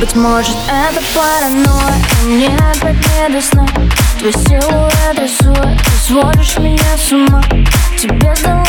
Быть может это паранойя. Мне опять не до сна. Твой силуэт рисует. Ты сводишь меня с ума. Тебе сдалось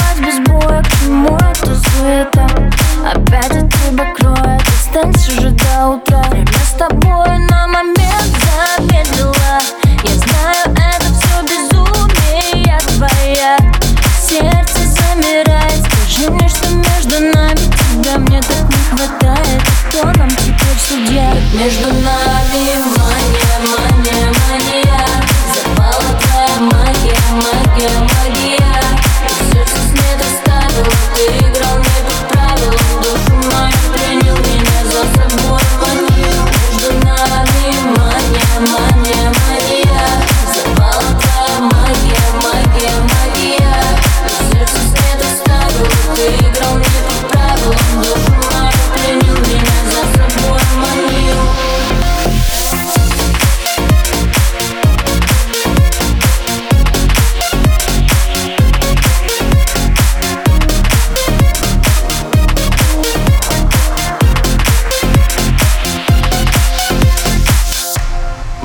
между нами.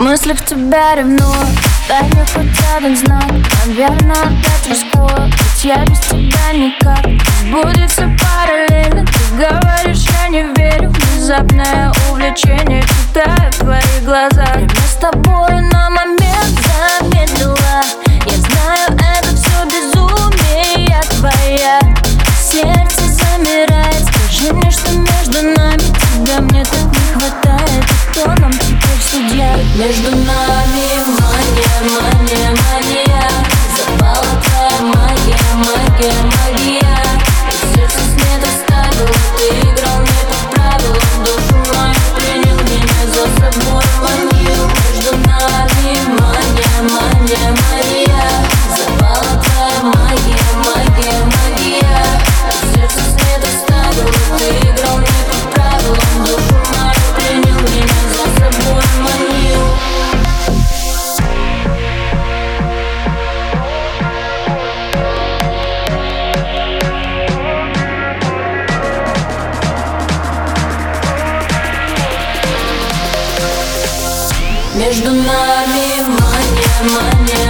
Мысли в тебя ревнуют. Дай мне хоть один знак. Наверное, опять раскол Ведь я без тебя никак. Будет все параллельно. Ты говоришь, я не верю. Внезапное увлечение Читаю в твоих глазах Время с тобой на момент замедлю. между Между нами мания, мания.